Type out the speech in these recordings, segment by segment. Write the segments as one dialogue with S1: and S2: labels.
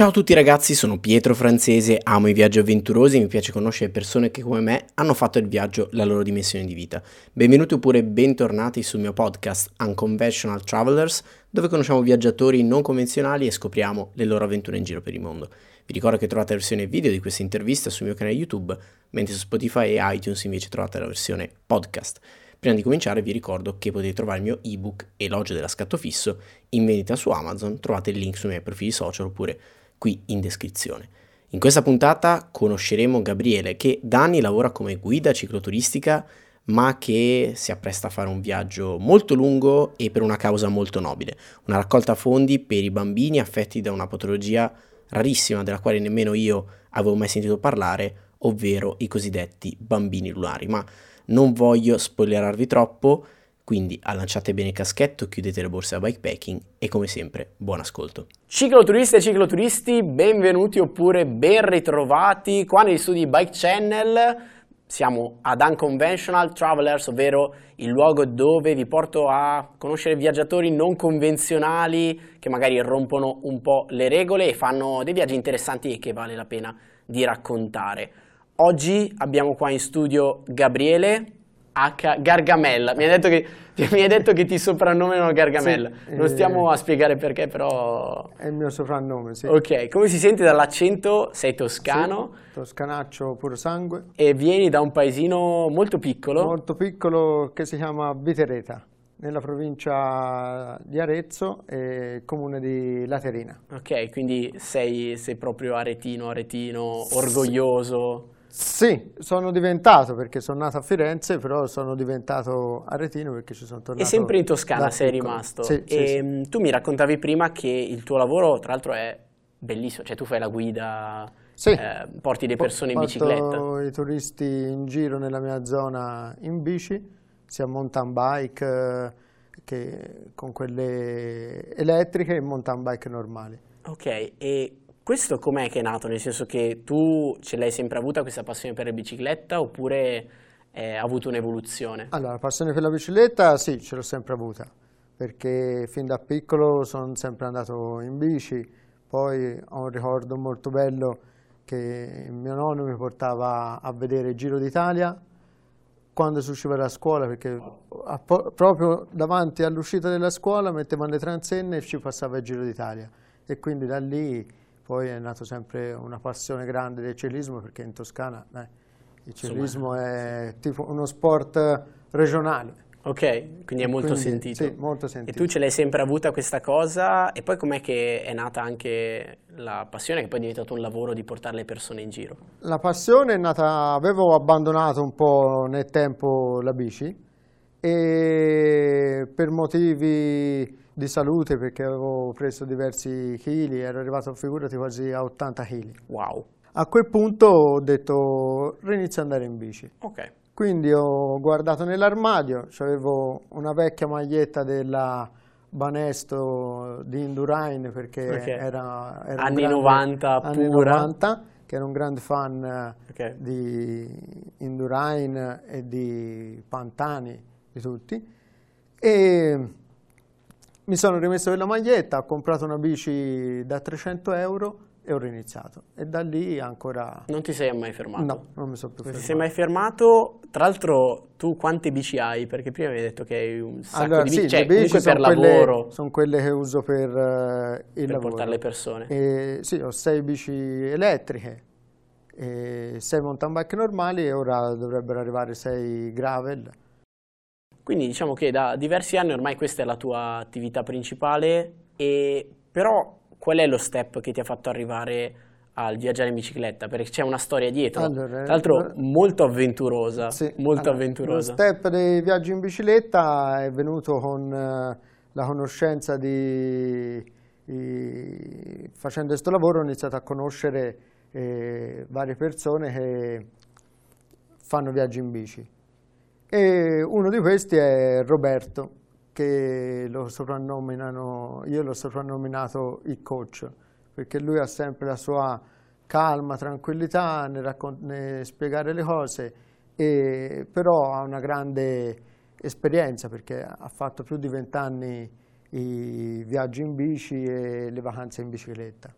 S1: Ciao a tutti ragazzi, sono Pietro Francese, amo i viaggi avventurosi e mi piace conoscere persone che come me hanno fatto il viaggio la loro dimensione di vita. Benvenuti oppure bentornati sul mio podcast Unconventional Travelers, dove conosciamo viaggiatori non convenzionali e scopriamo le loro avventure in giro per il mondo. Vi ricordo che trovate la versione video di questa intervista sul mio canale YouTube, mentre su Spotify e iTunes invece trovate la versione podcast. Prima di cominciare vi ricordo che potete trovare il mio ebook Elogio della scatto fisso in vendita su Amazon, trovate il link sui miei profili social oppure qui in descrizione. In questa puntata conosceremo Gabriele che da anni lavora come guida cicloturistica ma che si appresta a fare un viaggio molto lungo e per una causa molto nobile, una raccolta fondi per i bambini affetti da una patologia rarissima della quale nemmeno io avevo mai sentito parlare, ovvero i cosiddetti bambini lunari. Ma non voglio spoilerarvi troppo, quindi allanciate bene il caschetto, chiudete le borse da bikepacking e come sempre buon ascolto. Cicloturiste e cicloturisti, benvenuti oppure ben ritrovati qua negli studi Bike Channel. Siamo ad Unconventional Travelers, ovvero il luogo dove vi porto a conoscere viaggiatori non convenzionali che magari rompono un po' le regole e fanno dei viaggi interessanti e che vale la pena di raccontare. Oggi abbiamo qua in studio Gabriele, H. Gargamella. Mi hai detto che, mi hai detto che ti soprannominano Gargamella. Sì, non stiamo eh, a spiegare perché, però.
S2: È il mio soprannome, sì.
S1: Ok, come si sente dall'accento? Sei toscano.
S2: Sì, toscanaccio puro sangue.
S1: E vieni da un paesino molto piccolo.
S2: Molto piccolo che si chiama Vitereta nella provincia di Arezzo e comune di Laterina.
S1: Ok, quindi sei, sei proprio aretino, aretino, orgoglioso.
S2: Sì, sono diventato perché sono nato a Firenze, però sono diventato aretino perché ci sono tornato.
S1: E sempre in Toscana sei rimasto.
S2: Sì,
S1: e
S2: sì,
S1: mm, tu mi raccontavi prima che il tuo lavoro, tra l'altro, è bellissimo, cioè tu fai la guida,
S2: sì.
S1: eh, porti le persone in bicicletta.
S2: Porto i turisti in giro nella mia zona in bici, sia mountain bike eh, che con quelle elettriche e mountain bike normali.
S1: Ok, e questo com'è che è nato? Nel senso che tu ce l'hai sempre avuta questa passione per la bicicletta oppure ha avuto un'evoluzione?
S2: Allora, la passione per la bicicletta sì, ce l'ho sempre avuta, perché fin da piccolo sono sempre andato in bici, poi ho un ricordo molto bello che mio nonno mi portava a vedere il Giro d'Italia quando si usciva da scuola, perché proprio davanti all'uscita della scuola mettevano le transenne e ci passava il Giro d'Italia. E quindi da lì poi è nato sempre una passione grande del ciclismo perché in Toscana eh, il ciclismo Insomma, è tipo uno sport regionale.
S1: Ok, quindi è molto quindi, sentito.
S2: Sì, molto sentito.
S1: E tu ce l'hai sempre avuta questa cosa e poi com'è che è nata anche la passione che poi è diventato un lavoro di portare le persone in giro?
S2: La passione è nata, avevo abbandonato un po' nel tempo la bici e per motivi di salute perché avevo preso diversi chili, ero arrivato, figurati, quasi a 80 kg.
S1: Wow.
S2: A quel punto ho detto rinizio ad andare in bici.
S1: Ok.
S2: Quindi ho guardato nell'armadio, avevo una vecchia maglietta della Banesto di Indurain perché okay. era, era
S1: anni grande, 90
S2: anni
S1: pura.
S2: 90, che ero un grande fan okay. di Indurain e di Pantani, di tutti. E mi sono rimesso quella maglietta, ho comprato una bici da 300 euro e ho riniziato. E da lì ancora...
S1: Non ti sei mai fermato?
S2: No, non mi sono più
S1: non
S2: fermato.
S1: ti sei mai fermato? Tra l'altro tu quante bici hai? Perché prima mi hai detto che hai un sacco
S2: allora,
S1: di bici,
S2: sì,
S1: cioè,
S2: bici
S1: per
S2: quelle,
S1: lavoro.
S2: Sono quelle che uso per uh, il
S1: per
S2: lavoro.
S1: portare le persone.
S2: E, sì, ho sei bici elettriche, sei mountain bike normali e ora dovrebbero arrivare sei gravel.
S1: Quindi diciamo che da diversi anni ormai questa è la tua attività principale, e, però qual è lo step che ti ha fatto arrivare al viaggiare in bicicletta? Perché c'è una storia dietro,
S2: allora,
S1: tra l'altro molto avventurosa.
S2: Sì,
S1: molto
S2: allora,
S1: avventurosa.
S2: Lo step dei viaggi in bicicletta è venuto con uh, la conoscenza di... I, facendo questo lavoro ho iniziato a conoscere eh, varie persone che fanno viaggi in bici e uno di questi è Roberto, che lo soprannominano, io l'ho soprannominato il coach, perché lui ha sempre la sua calma, tranquillità nel, nel spiegare le cose, e, però ha una grande esperienza perché ha fatto più di vent'anni i viaggi in bici e le vacanze in bicicletta.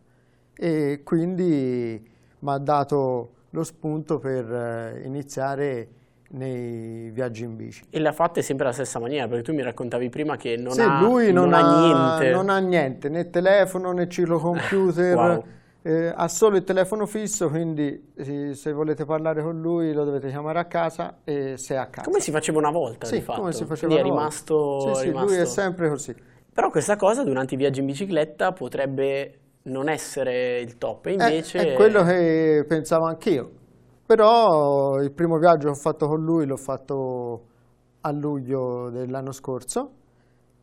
S2: e quindi mi ha dato lo spunto per eh, iniziare nei viaggi in bici.
S1: E l'ha fatta sempre alla stessa maniera, perché tu mi raccontavi prima che non,
S2: sì,
S1: ha,
S2: lui non,
S1: non ha, niente.
S2: Non ha niente, né telefono né ciclocomputer.
S1: wow.
S2: eh, ha solo il telefono fisso, quindi eh, se volete parlare con lui lo dovete chiamare a casa e sei a casa.
S1: Come si faceva una volta,
S2: sì, come si faceva
S1: quindi
S2: una
S1: è rimasto,
S2: volta. Sì, sì,
S1: rimasto...
S2: lui è sempre così.
S1: Però questa cosa durante i viaggi in bicicletta potrebbe non essere il top, invece...
S2: È, è quello che pensavo anch'io. Però il primo viaggio che ho fatto con lui l'ho fatto a luglio dell'anno scorso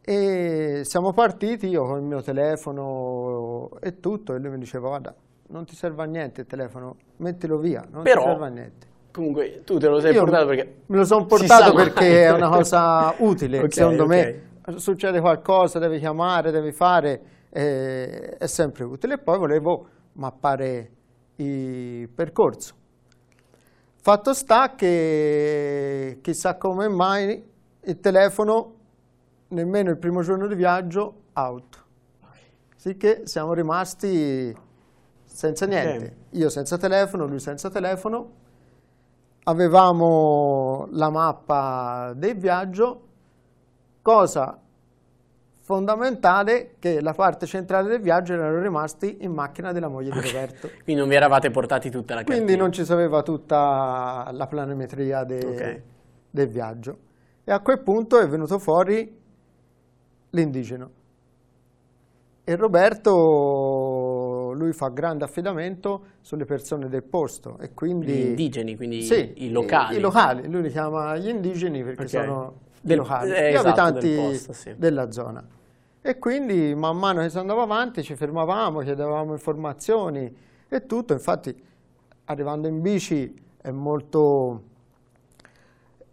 S2: e siamo partiti io con il mio telefono e tutto e lui mi diceva guarda non ti serve a niente il telefono, mettilo via, non
S1: Però,
S2: ti serve a niente.
S1: Comunque tu te lo sei
S2: Io
S1: portato perché...
S2: Me lo sono portato perché è una cosa utile,
S1: Okay,
S2: secondo
S1: okay.
S2: me succede qualcosa, devi chiamare, devi fare, eh, è sempre utile. E poi volevo mappare il percorso. Fatto sta che chissà come mai il telefono, nemmeno il primo giorno di viaggio, out. Sicché siamo rimasti senza niente. Io senza telefono, lui senza telefono. Avevamo la mappa del viaggio, cosa fondamentale che la parte centrale del viaggio erano rimasti in macchina della moglie di Roberto.
S1: Quindi non vi eravate portati tutta la cartina.
S2: Quindi non ci sapeva tutta la planimetria de-
S1: Ok.
S2: del viaggio. E a quel punto è venuto fuori l'indigeno. E Roberto, lui fa grande affidamento sulle persone del posto e quindi...
S1: Gli indigeni, quindi
S2: Sì,
S1: i locali.
S2: I, i locali, lui li chiama gli indigeni perché
S1: Ok.
S2: sono
S1: Del-
S2: locali,
S1: eh,
S2: gli
S1: esatto,
S2: abitanti
S1: del posto, sì.
S2: della zona. E quindi man mano che si andava avanti ci fermavamo, chiedevamo informazioni e tutto. Infatti arrivando in bici è molto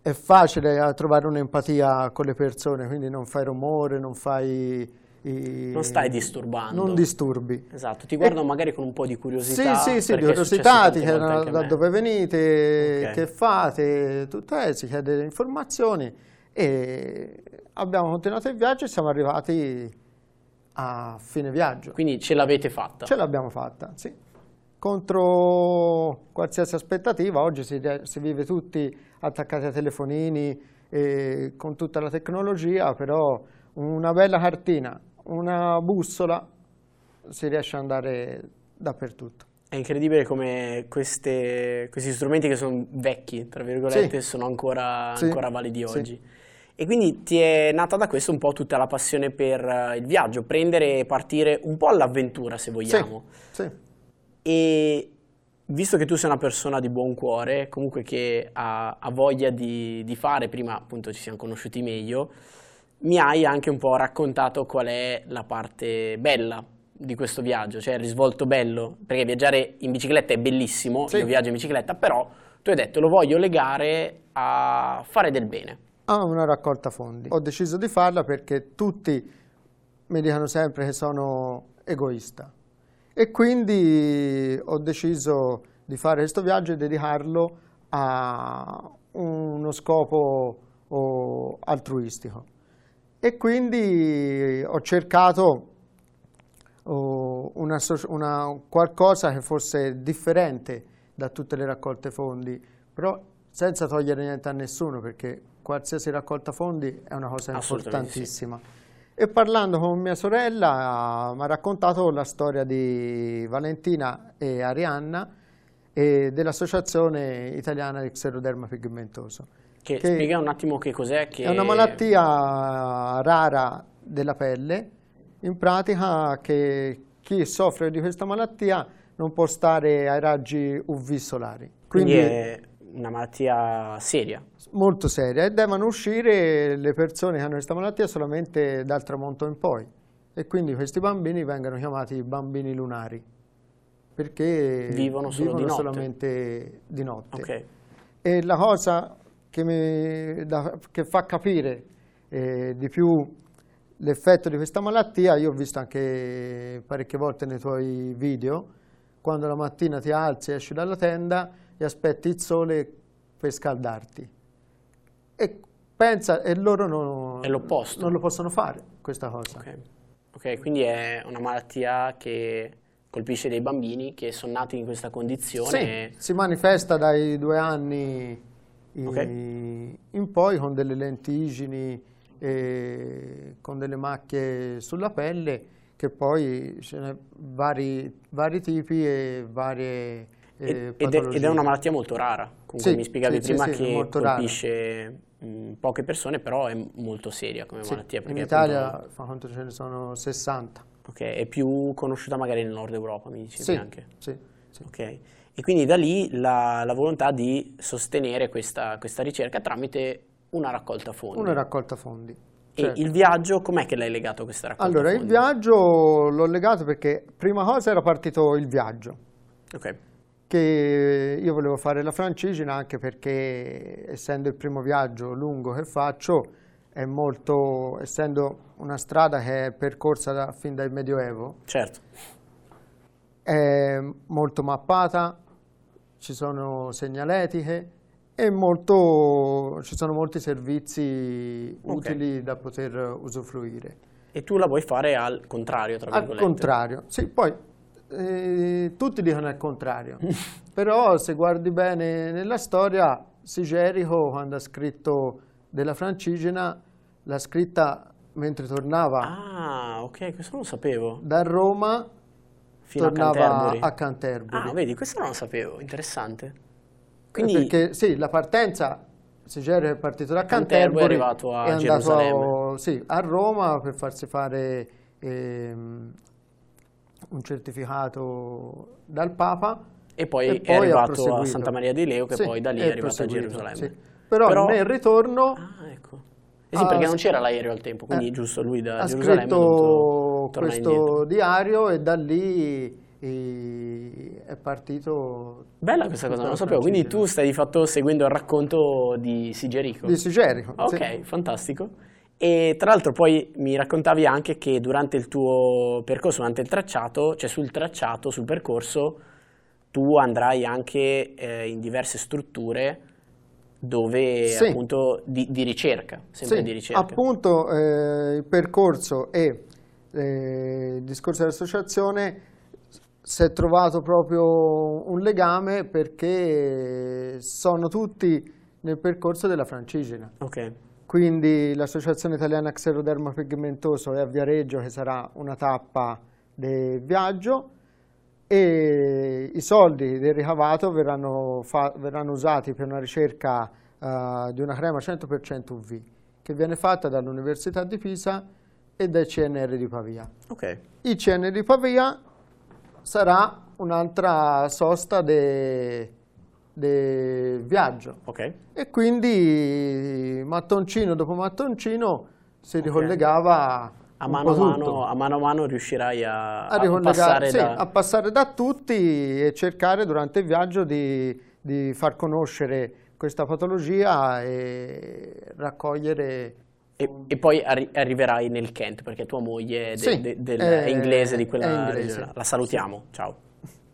S2: è facile trovare un'empatia con le persone, quindi non fai rumore, non fai i-
S1: Non stai disturbando.
S2: Non disturbi.
S1: Esatto, ti guardano magari con un po' di curiosità.
S2: Sì, sì, sì, di curiosità, ti chiedono da dove venite,
S1: Ok.
S2: che fate, tutto eh, si chiede informazioni e abbiamo continuato il viaggio e siamo arrivati a fine viaggio.
S1: Quindi ce l'avete fatta.
S2: Ce l'abbiamo fatta, sì. Contro qualsiasi aspettativa, oggi si, si vive tutti attaccati ai telefonini e con tutta la tecnologia, però una bella cartina, una bussola, si riesce ad andare dappertutto.
S1: È incredibile come queste- questi strumenti che sono vecchi, tra virgolette,
S2: Sì.
S1: sono ancora,
S2: Sì,
S1: ancora validi
S2: sì.
S1: oggi. E quindi ti è nata da questo un po' tutta la passione per eh, il viaggio, prendere e partire un po' all'avventura, se vogliamo.
S2: Sì, sì.
S1: E visto che tu sei una persona di buon cuore, comunque che ha, ha voglia di, di fare, prima appunto ci siamo conosciuti meglio, mi hai anche un po' raccontato qual è la parte bella di questo viaggio, cioè il risvolto bello, perché viaggiare in bicicletta è bellissimo,
S2: Sì.
S1: io viaggio in bicicletta, però tu hai detto lo voglio legare a fare del bene.
S2: A una raccolta fondi. Ho deciso di farla perché tutti mi dicono sempre che sono egoista e quindi ho deciso di fare questo viaggio e dedicarlo a uno scopo altruistico. E quindi ho cercato una, una- qualcosa che fosse differente da tutte le raccolte fondi, però senza togliere niente a nessuno, perché qualsiasi raccolta fondi è una cosa
S1: sì.
S2: importantissima. E parlando con mia sorella mi ha raccontato la storia di Valentina e Arianna e dell'Associazione Italiana di Xeroderma Pigmentoso.
S1: Che,
S2: Che-
S1: spiega un attimo che cos'è. Che...
S2: È una malattia rara della pelle, in pratica che chi soffre di questa malattia non può stare ai raggi UV solari.
S1: Quindi,
S2: Quindi
S1: è una malattia seria.
S2: molto seria e devono uscire le persone che hanno questa malattia solamente dal tramonto in poi e quindi questi bambini vengono chiamati bambini lunari perché
S1: Vivono solo di notte.
S2: solamente di notte.
S1: Ok.
S2: E la cosa che, mi- da- che fa capire eh, di più l'effetto di questa malattia, io ho visto anche parecchie volte nei tuoi video, quando la mattina ti alzi, esci dalla tenda e aspetti il sole per scaldarti. E pensa, e loro non,
S1: È l'opposto.
S2: non lo possono fare questa cosa.
S1: Ok, Ok, quindi è una malattia che colpisce dei bambini che sono nati in questa condizione.
S2: Sì, si manifesta dai due anni
S1: okay.
S2: in poi con delle lentigini e con delle macchie sulla pelle che poi ce ne vari, vari tipi e varie
S1: eh, ed, è, ed, è, una malattia molto rara, comunque
S2: sì,
S1: mi spiegavi
S2: sì,
S1: prima
S2: sì,
S1: che colpisce mh, poche persone, però è molto seria come malattia.
S2: in Italia appunto, fa quanto ce ne sono 60.
S1: Ok, è più conosciuta magari nel nord Europa, mi dicevi anche.
S2: Sì, sì.
S1: Ok, e quindi da lì la, la volontà di sostenere questa, questa, ricerca tramite una raccolta fondi.
S2: Una raccolta fondi.
S1: E certo. il viaggio, com'è che l'hai legato a questa raccolta
S2: Allora,
S1: fondi?
S2: il viaggio l'ho legato perché prima cosa era partito il viaggio.
S1: Ok
S2: che io volevo fare la Francigena anche perché essendo il primo viaggio lungo che faccio è molto, essendo una strada che è percorsa da, fin dal Medioevo,
S1: certo.
S2: è molto mappata, ci sono segnaletiche e molto, ci sono molti servizi okay. utili da poter usufruire.
S1: E tu la vuoi fare al contrario, tra
S2: virgolette? Al contrario, sì, poi eh, tutti dicono il contrario, però se guardi bene nella storia, Sigerico quando ha scritto della Francigena l'ha scritta mentre tornava
S1: ah, ok, questo non lo sapevo.
S2: da Roma
S1: Fino
S2: tornava
S1: a Canterbury.
S2: a Canterbury.
S1: Ah, vedi, questo non lo sapevo, interessante.
S2: Eh,
S1: Quindi...
S2: Perché sì, la partenza, Sigerico è partito da
S1: Canterbury,
S2: Canterbury
S1: è arrivato a
S2: è andato
S1: Gerusalemme.
S2: sì, a Roma per farsi fare ehm, un certificato dal Papa
S1: e poi, e poi è arrivato a Santa Maria di Leo che
S2: sì,
S1: poi da lì è, è arrivato a Gerusalemme.
S2: Sì. Però, Però, nel ritorno...
S1: Ah, ecco. Eh sì, perché non c'era l'aereo al tempo, quindi
S2: eh,
S1: giusto, lui da
S2: ha
S1: Gerusalemme
S2: scritto
S1: questo
S2: indietro. diario e da lì è partito...
S1: Bella questa cosa, non lo sapevo, quindi tu stai di fatto seguendo il racconto di Sigerico.
S2: Di Sigerico,
S1: Ok,
S2: sì.
S1: fantastico. E tra l'altro poi mi raccontavi anche che durante il tuo percorso, durante il tracciato, cioè sul tracciato, sul percorso, tu andrai anche eh, in diverse strutture dove
S2: sì.
S1: appunto di, di, ricerca, sempre
S2: sì,
S1: di ricerca.
S2: appunto eh, il percorso e eh, il discorso dell'associazione si è trovato proprio un legame perché sono tutti nel percorso della Francigena.
S1: Ok.
S2: Quindi l'Associazione Italiana Xeroderma Pigmentoso è a Viareggio che sarà una tappa del viaggio e i soldi del ricavato verranno, verranno usati per una ricerca uh, di una crema 100% UV che viene fatta dall'Università di Pisa e dal CNR di Pavia.
S1: Okay.
S2: Il CNR di Pavia sarà un'altra sosta de, del viaggio.
S1: Okay.
S2: E quindi mattoncino dopo mattoncino si ricollegava
S1: a mano a mano, a mano, a mano riuscirai a,
S2: a,
S1: a, passare
S2: sì,
S1: da...
S2: a, passare da... tutti e cercare durante il viaggio di, di far conoscere questa patologia e raccogliere
S1: e, e, poi arri arriverai nel Kent perché tua moglie è, de,
S2: sì,
S1: de, del, è, è, inglese di quella
S2: inglese.
S1: regione. La salutiamo,
S2: sì.
S1: ciao.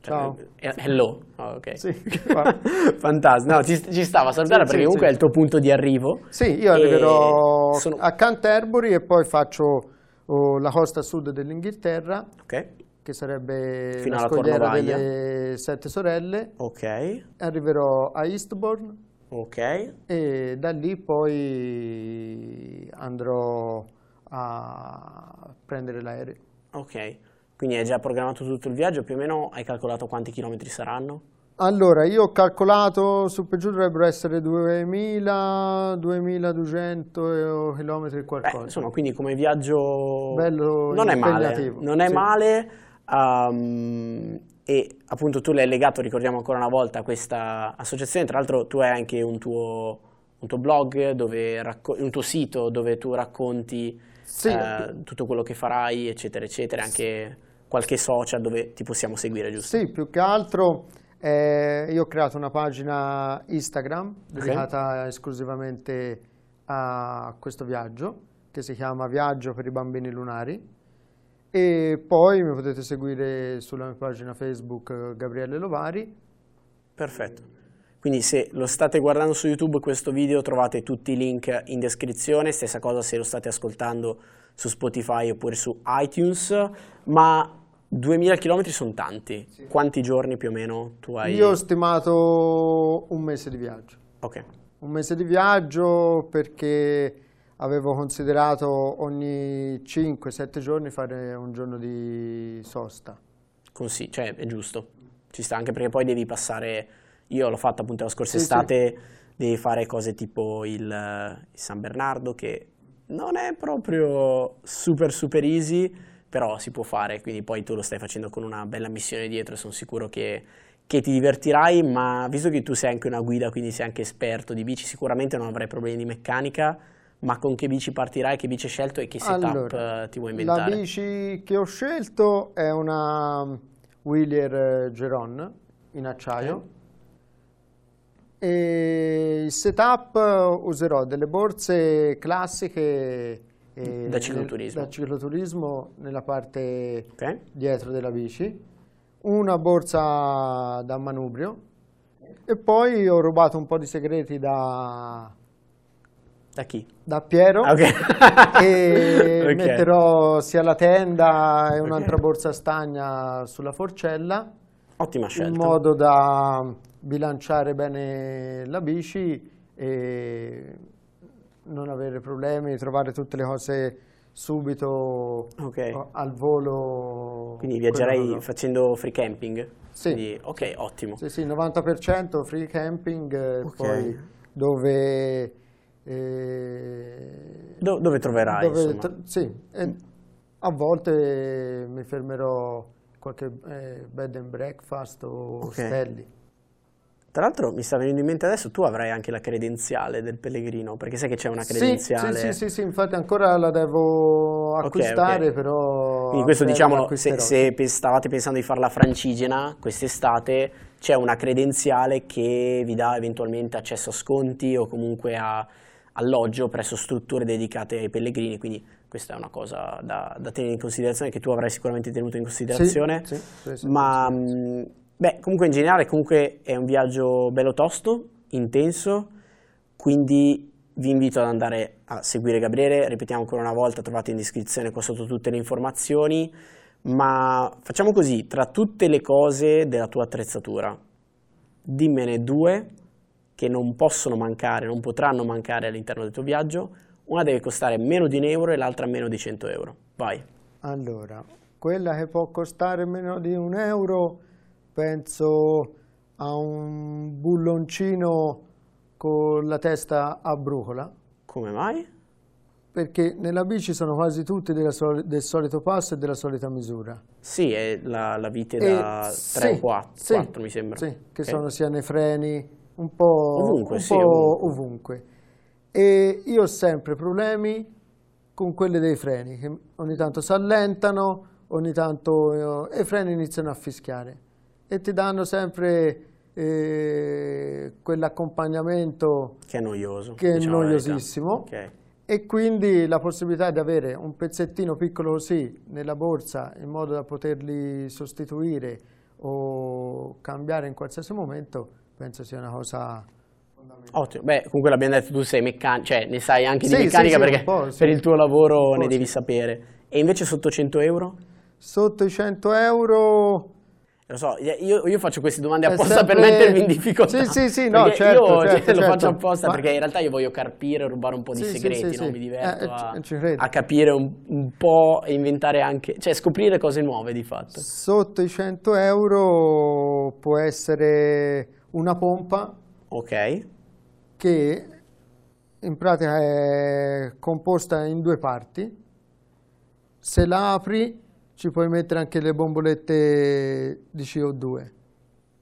S2: Ciao.
S1: Cioè, hello. Oh, ok.
S2: Sì.
S1: Fantastico. No, ci, ci, stava a salutare perché comunque è il tuo punto di arrivo.
S2: Sì, io arriverò sono... a Canterbury e poi faccio oh, la costa sud dell'Inghilterra.
S1: Ok
S2: che sarebbe
S1: Fino
S2: la scogliera delle Sette Sorelle.
S1: Ok.
S2: Arriverò a Eastbourne.
S1: Ok.
S2: E da lì poi andrò a prendere l'aereo.
S1: Ok. Quindi hai già programmato tutto il viaggio, più o meno hai calcolato quanti chilometri saranno?
S2: Allora, io ho calcolato, su per giù dovrebbero essere 2000, 2200 km e qualcosa.
S1: Beh, insomma, quindi come viaggio
S2: Bello
S1: non è male, non è
S2: sì.
S1: male um, e appunto tu l'hai legato, ricordiamo ancora una volta, a questa associazione, tra l'altro tu hai anche un tuo, un tuo blog, dove un tuo sito dove tu racconti
S2: sì.
S1: eh, tutto quello che farai, eccetera, eccetera, anche qualche social dove ti possiamo seguire, giusto?
S2: Sì, più che altro eh, io ho creato una pagina Instagram dedicata okay. esclusivamente a questo viaggio, che si chiama Viaggio per i bambini lunari. E poi mi potete seguire sulla mia pagina Facebook Gabriele Lovari.
S1: Perfetto. Quindi se lo state guardando su YouTube questo video trovate tutti i link in descrizione, stessa cosa se lo state ascoltando su Spotify oppure su iTunes, ma 2000 km sono tanti. Sì. Quanti giorni più o meno tu hai?
S2: Io ho stimato un mese di viaggio.
S1: Ok.
S2: Un mese di viaggio perché avevo considerato ogni 5-7 giorni fare un giorno di sosta.
S1: Così, cioè è giusto. Ci sta anche perché poi devi passare. Io l'ho fatta appunto la scorsa sì, estate, sì. devi fare cose tipo il, il San Bernardo che non è proprio super super easy però si può fare, quindi poi tu lo stai facendo con una bella missione dietro e sono sicuro che, che, ti divertirai, ma visto che tu sei anche una guida, quindi sei anche esperto di bici, sicuramente non avrai problemi di meccanica, ma con che bici partirai, che bici hai scelto e che setup allora, ti vuoi inventare?
S2: La bici che ho scelto è una Wheeler Geron in acciaio. Okay. E il setup userò delle borse classiche
S1: da cicloturismo.
S2: Nel, da cicloturismo nella parte okay. dietro della bici, una borsa da manubrio e poi ho rubato un po' di segreti da...
S1: Da chi?
S2: Da Piero okay. e okay. metterò sia la tenda e un'altra borsa stagna sulla forcella.
S1: Ottima scelta.
S2: In modo da bilanciare bene la bici e non avere problemi, trovare tutte le cose subito okay. al volo.
S1: Quindi viaggerei facendo free camping?
S2: Sì.
S1: Quindi, ok, ottimo.
S2: Sì, sì, 90% free camping, eh, okay. poi dove...
S1: Eh, Do, dove troverai? Dove,
S2: sì, a volte mi fermerò qualche eh, bed and breakfast o okay. stelli.
S1: Tra l'altro mi sta venendo in mente adesso, tu avrai anche la credenziale del pellegrino, perché sai che c'è una credenziale.
S2: Sì, sì, sì, sì, infatti ancora la devo acquistare, okay, okay. però...
S1: Quindi questo diciamo, se, se, stavate pensando di farla francigena quest'estate, c'è una credenziale che vi dà eventualmente accesso a sconti o comunque a alloggio presso strutture dedicate ai pellegrini, quindi questa è una cosa da, da tenere in considerazione, che tu avrai sicuramente tenuto in considerazione,
S2: sì, sì, sì,
S1: ma... Mh, Beh, comunque in generale comunque è un viaggio bello tosto, intenso, quindi vi invito ad andare a seguire Gabriele, ripetiamo ancora una volta, trovate in descrizione qua sotto tutte le informazioni, ma facciamo così, tra tutte le cose della tua attrezzatura, dimmene due che non possono mancare, non potranno mancare all'interno del tuo viaggio, una deve costare meno di un euro e l'altra meno di 100 euro. Vai.
S2: Allora, quella che può costare meno di un euro penso a un bulloncino con la testa a brucola.
S1: Come mai?
S2: Perché nella bici sono quasi tutti soli, del solito passo e della solita misura.
S1: Sì, è la, la vite da 3 sì, o 4, sì, 4 mi sembra.
S2: Sì, che okay. sono sia nei freni, un po'
S1: ovunque.
S2: Un
S1: sì,
S2: po ovunque. ovunque. E io ho sempre problemi con quelle dei freni, che ogni tanto si allentano, ogni tanto eh, i freni iniziano a fischiare e ti danno sempre eh, quell'accompagnamento
S1: che è noioso,
S2: che è diciamo noiosissimo. Okay. E quindi la possibilità di avere un pezzettino piccolo così nella borsa in modo da poterli sostituire o cambiare in qualsiasi momento penso sia una cosa
S1: Ottimo, beh comunque l'abbiamo detto tu sei meccanico, cioè ne sai anche di sì, meccanica sì, perché per il tuo lavoro ne devi sapere. E invece sotto 100 euro?
S2: Sotto i 100 euro
S1: lo so, io, io, faccio queste domande apposta sempre... per mettervi in difficoltà.
S2: Sì, sì, sì, no, certo,
S1: io
S2: certo,
S1: cioè,
S2: certo.
S1: lo faccio apposta Ma... perché in realtà io voglio carpire, rubare un po' di sì, segreti, sì, no? mi diverto
S2: eh,
S1: a, a, capire un, un, po' e inventare anche, cioè scoprire cose nuove di fatto.
S2: Sotto i 100 euro può essere una pompa.
S1: Ok.
S2: Che in pratica è composta in due parti. Se la apri ci puoi mettere anche le bombolette di CO2.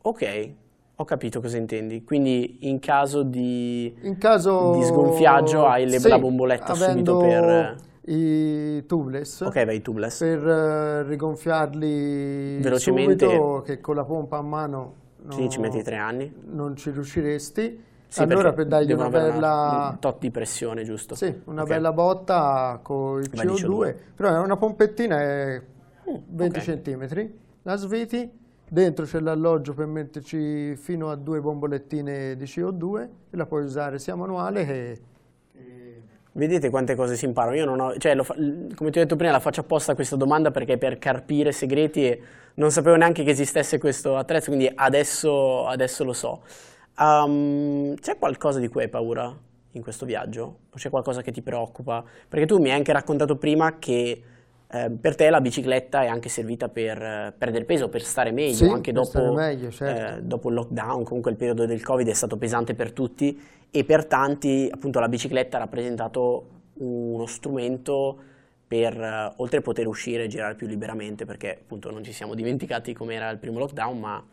S1: Ok, ho capito cosa intendi. Quindi in caso di,
S2: in caso,
S1: di sgonfiaggio hai le, sì, la bomboletta subito per...
S2: i tubeless.
S1: Ok, vai tubeless.
S2: Per uh, rigonfiarli Velocemente. subito, che con la pompa a mano
S1: no, sì, ci metti tre anni.
S2: non ci riusciresti. Sì, allora per dargli una bella...
S1: Un tot di pressione, giusto?
S2: Sì, una okay. bella botta con il CO2. Però è una pompettina, è 20 okay. cm, la sviti, dentro c'è l'alloggio per metterci fino a due bombolettine di CO2 e la puoi usare sia manuale che,
S1: Vedete quante cose si imparano. Io non ho, cioè, fa, come ti ho detto prima, la faccio apposta questa domanda perché per carpire segreti e non sapevo neanche che esistesse questo attrezzo, quindi adesso, adesso lo so. Um, c'è qualcosa di cui hai paura in questo viaggio? O c'è qualcosa che ti preoccupa? Perché tu mi hai anche raccontato prima che eh, per te la bicicletta è anche servita per eh, perdere peso, per stare meglio,
S2: sì,
S1: anche dopo,
S2: meglio, certo.
S1: eh, dopo, il lockdown, comunque il periodo del Covid è stato pesante per tutti e per tanti appunto la bicicletta ha rappresentato uno strumento per, eh, oltre a poter uscire e girare più liberamente, perché appunto non ci siamo dimenticati com'era il primo lockdown, ma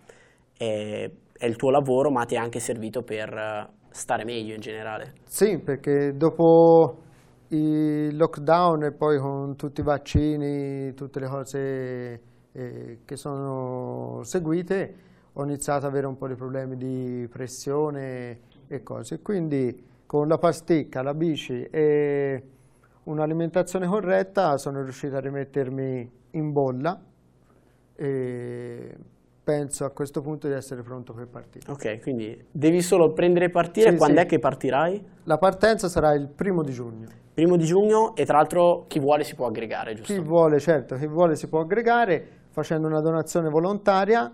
S1: è, è il tuo lavoro, ma ti è anche servito per eh, stare meglio in generale.
S2: Sì, perché dopo il lockdown e poi con tutti i vaccini, tutte le cose eh, che sono seguite, ho iniziato ad avere un po' di problemi di pressione e cose. Quindi con la pasticca, la bici e un'alimentazione corretta sono riuscito a rimettermi in bolla e penso a questo punto di essere pronto per partire.
S1: Ok, quindi devi solo prendere e partire, sì, quando sì. è che partirai?
S2: La partenza sarà il primo di giugno.
S1: Primo di giugno e tra l'altro chi vuole si può aggregare, giusto?
S2: Chi vuole, certo, chi vuole si può aggregare facendo una donazione volontaria,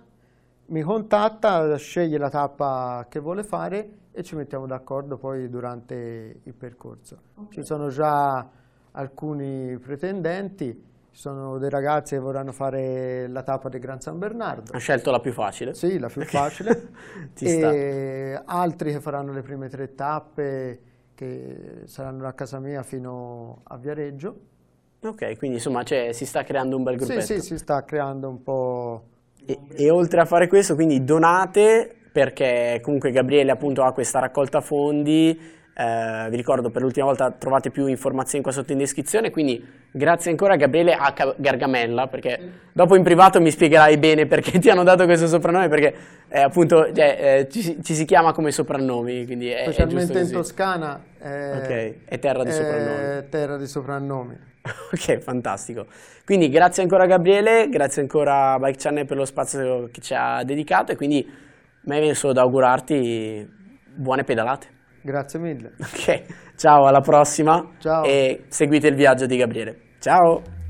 S2: mi contatta, sceglie la tappa che vuole fare e ci mettiamo d'accordo poi durante il percorso. Okay. Ci sono già alcuni pretendenti, ci sono dei ragazzi che vorranno fare la tappa del Gran San Bernardo.
S1: Ha scelto la più facile?
S2: Sì, la più facile. e sta. altri che faranno le prime tre tappe che saranno da casa mia fino a Viareggio.
S1: Ok, quindi insomma cioè, si sta creando un bel gruppetto.
S2: Sì, sì, si sta creando un po'...
S1: E, e oltre a fare questo, quindi donate perché comunque Gabriele appunto ha questa raccolta fondi eh, vi ricordo per l'ultima volta trovate più informazioni qua sotto in descrizione, quindi grazie ancora a Gabriele H. Gargamella, perché dopo in privato mi spiegherai bene perché ti hanno dato questo soprannome, perché eh, appunto cioè, eh, ci, ci, si chiama come soprannomi. Quindi è,
S2: Specialmente
S1: è
S2: in Toscana
S1: è, okay. è terra di soprannomi.
S2: terra di soprannomi.
S1: ok, fantastico. Quindi grazie ancora a Gabriele, grazie ancora a Bike Channel per lo spazio che ci ha dedicato e quindi a me viene solo da augurarti buone pedalate.
S2: Grazie mille.
S1: Ok, ciao, alla prossima.
S2: Ciao.
S1: E seguite il viaggio di Gabriele. Ciao.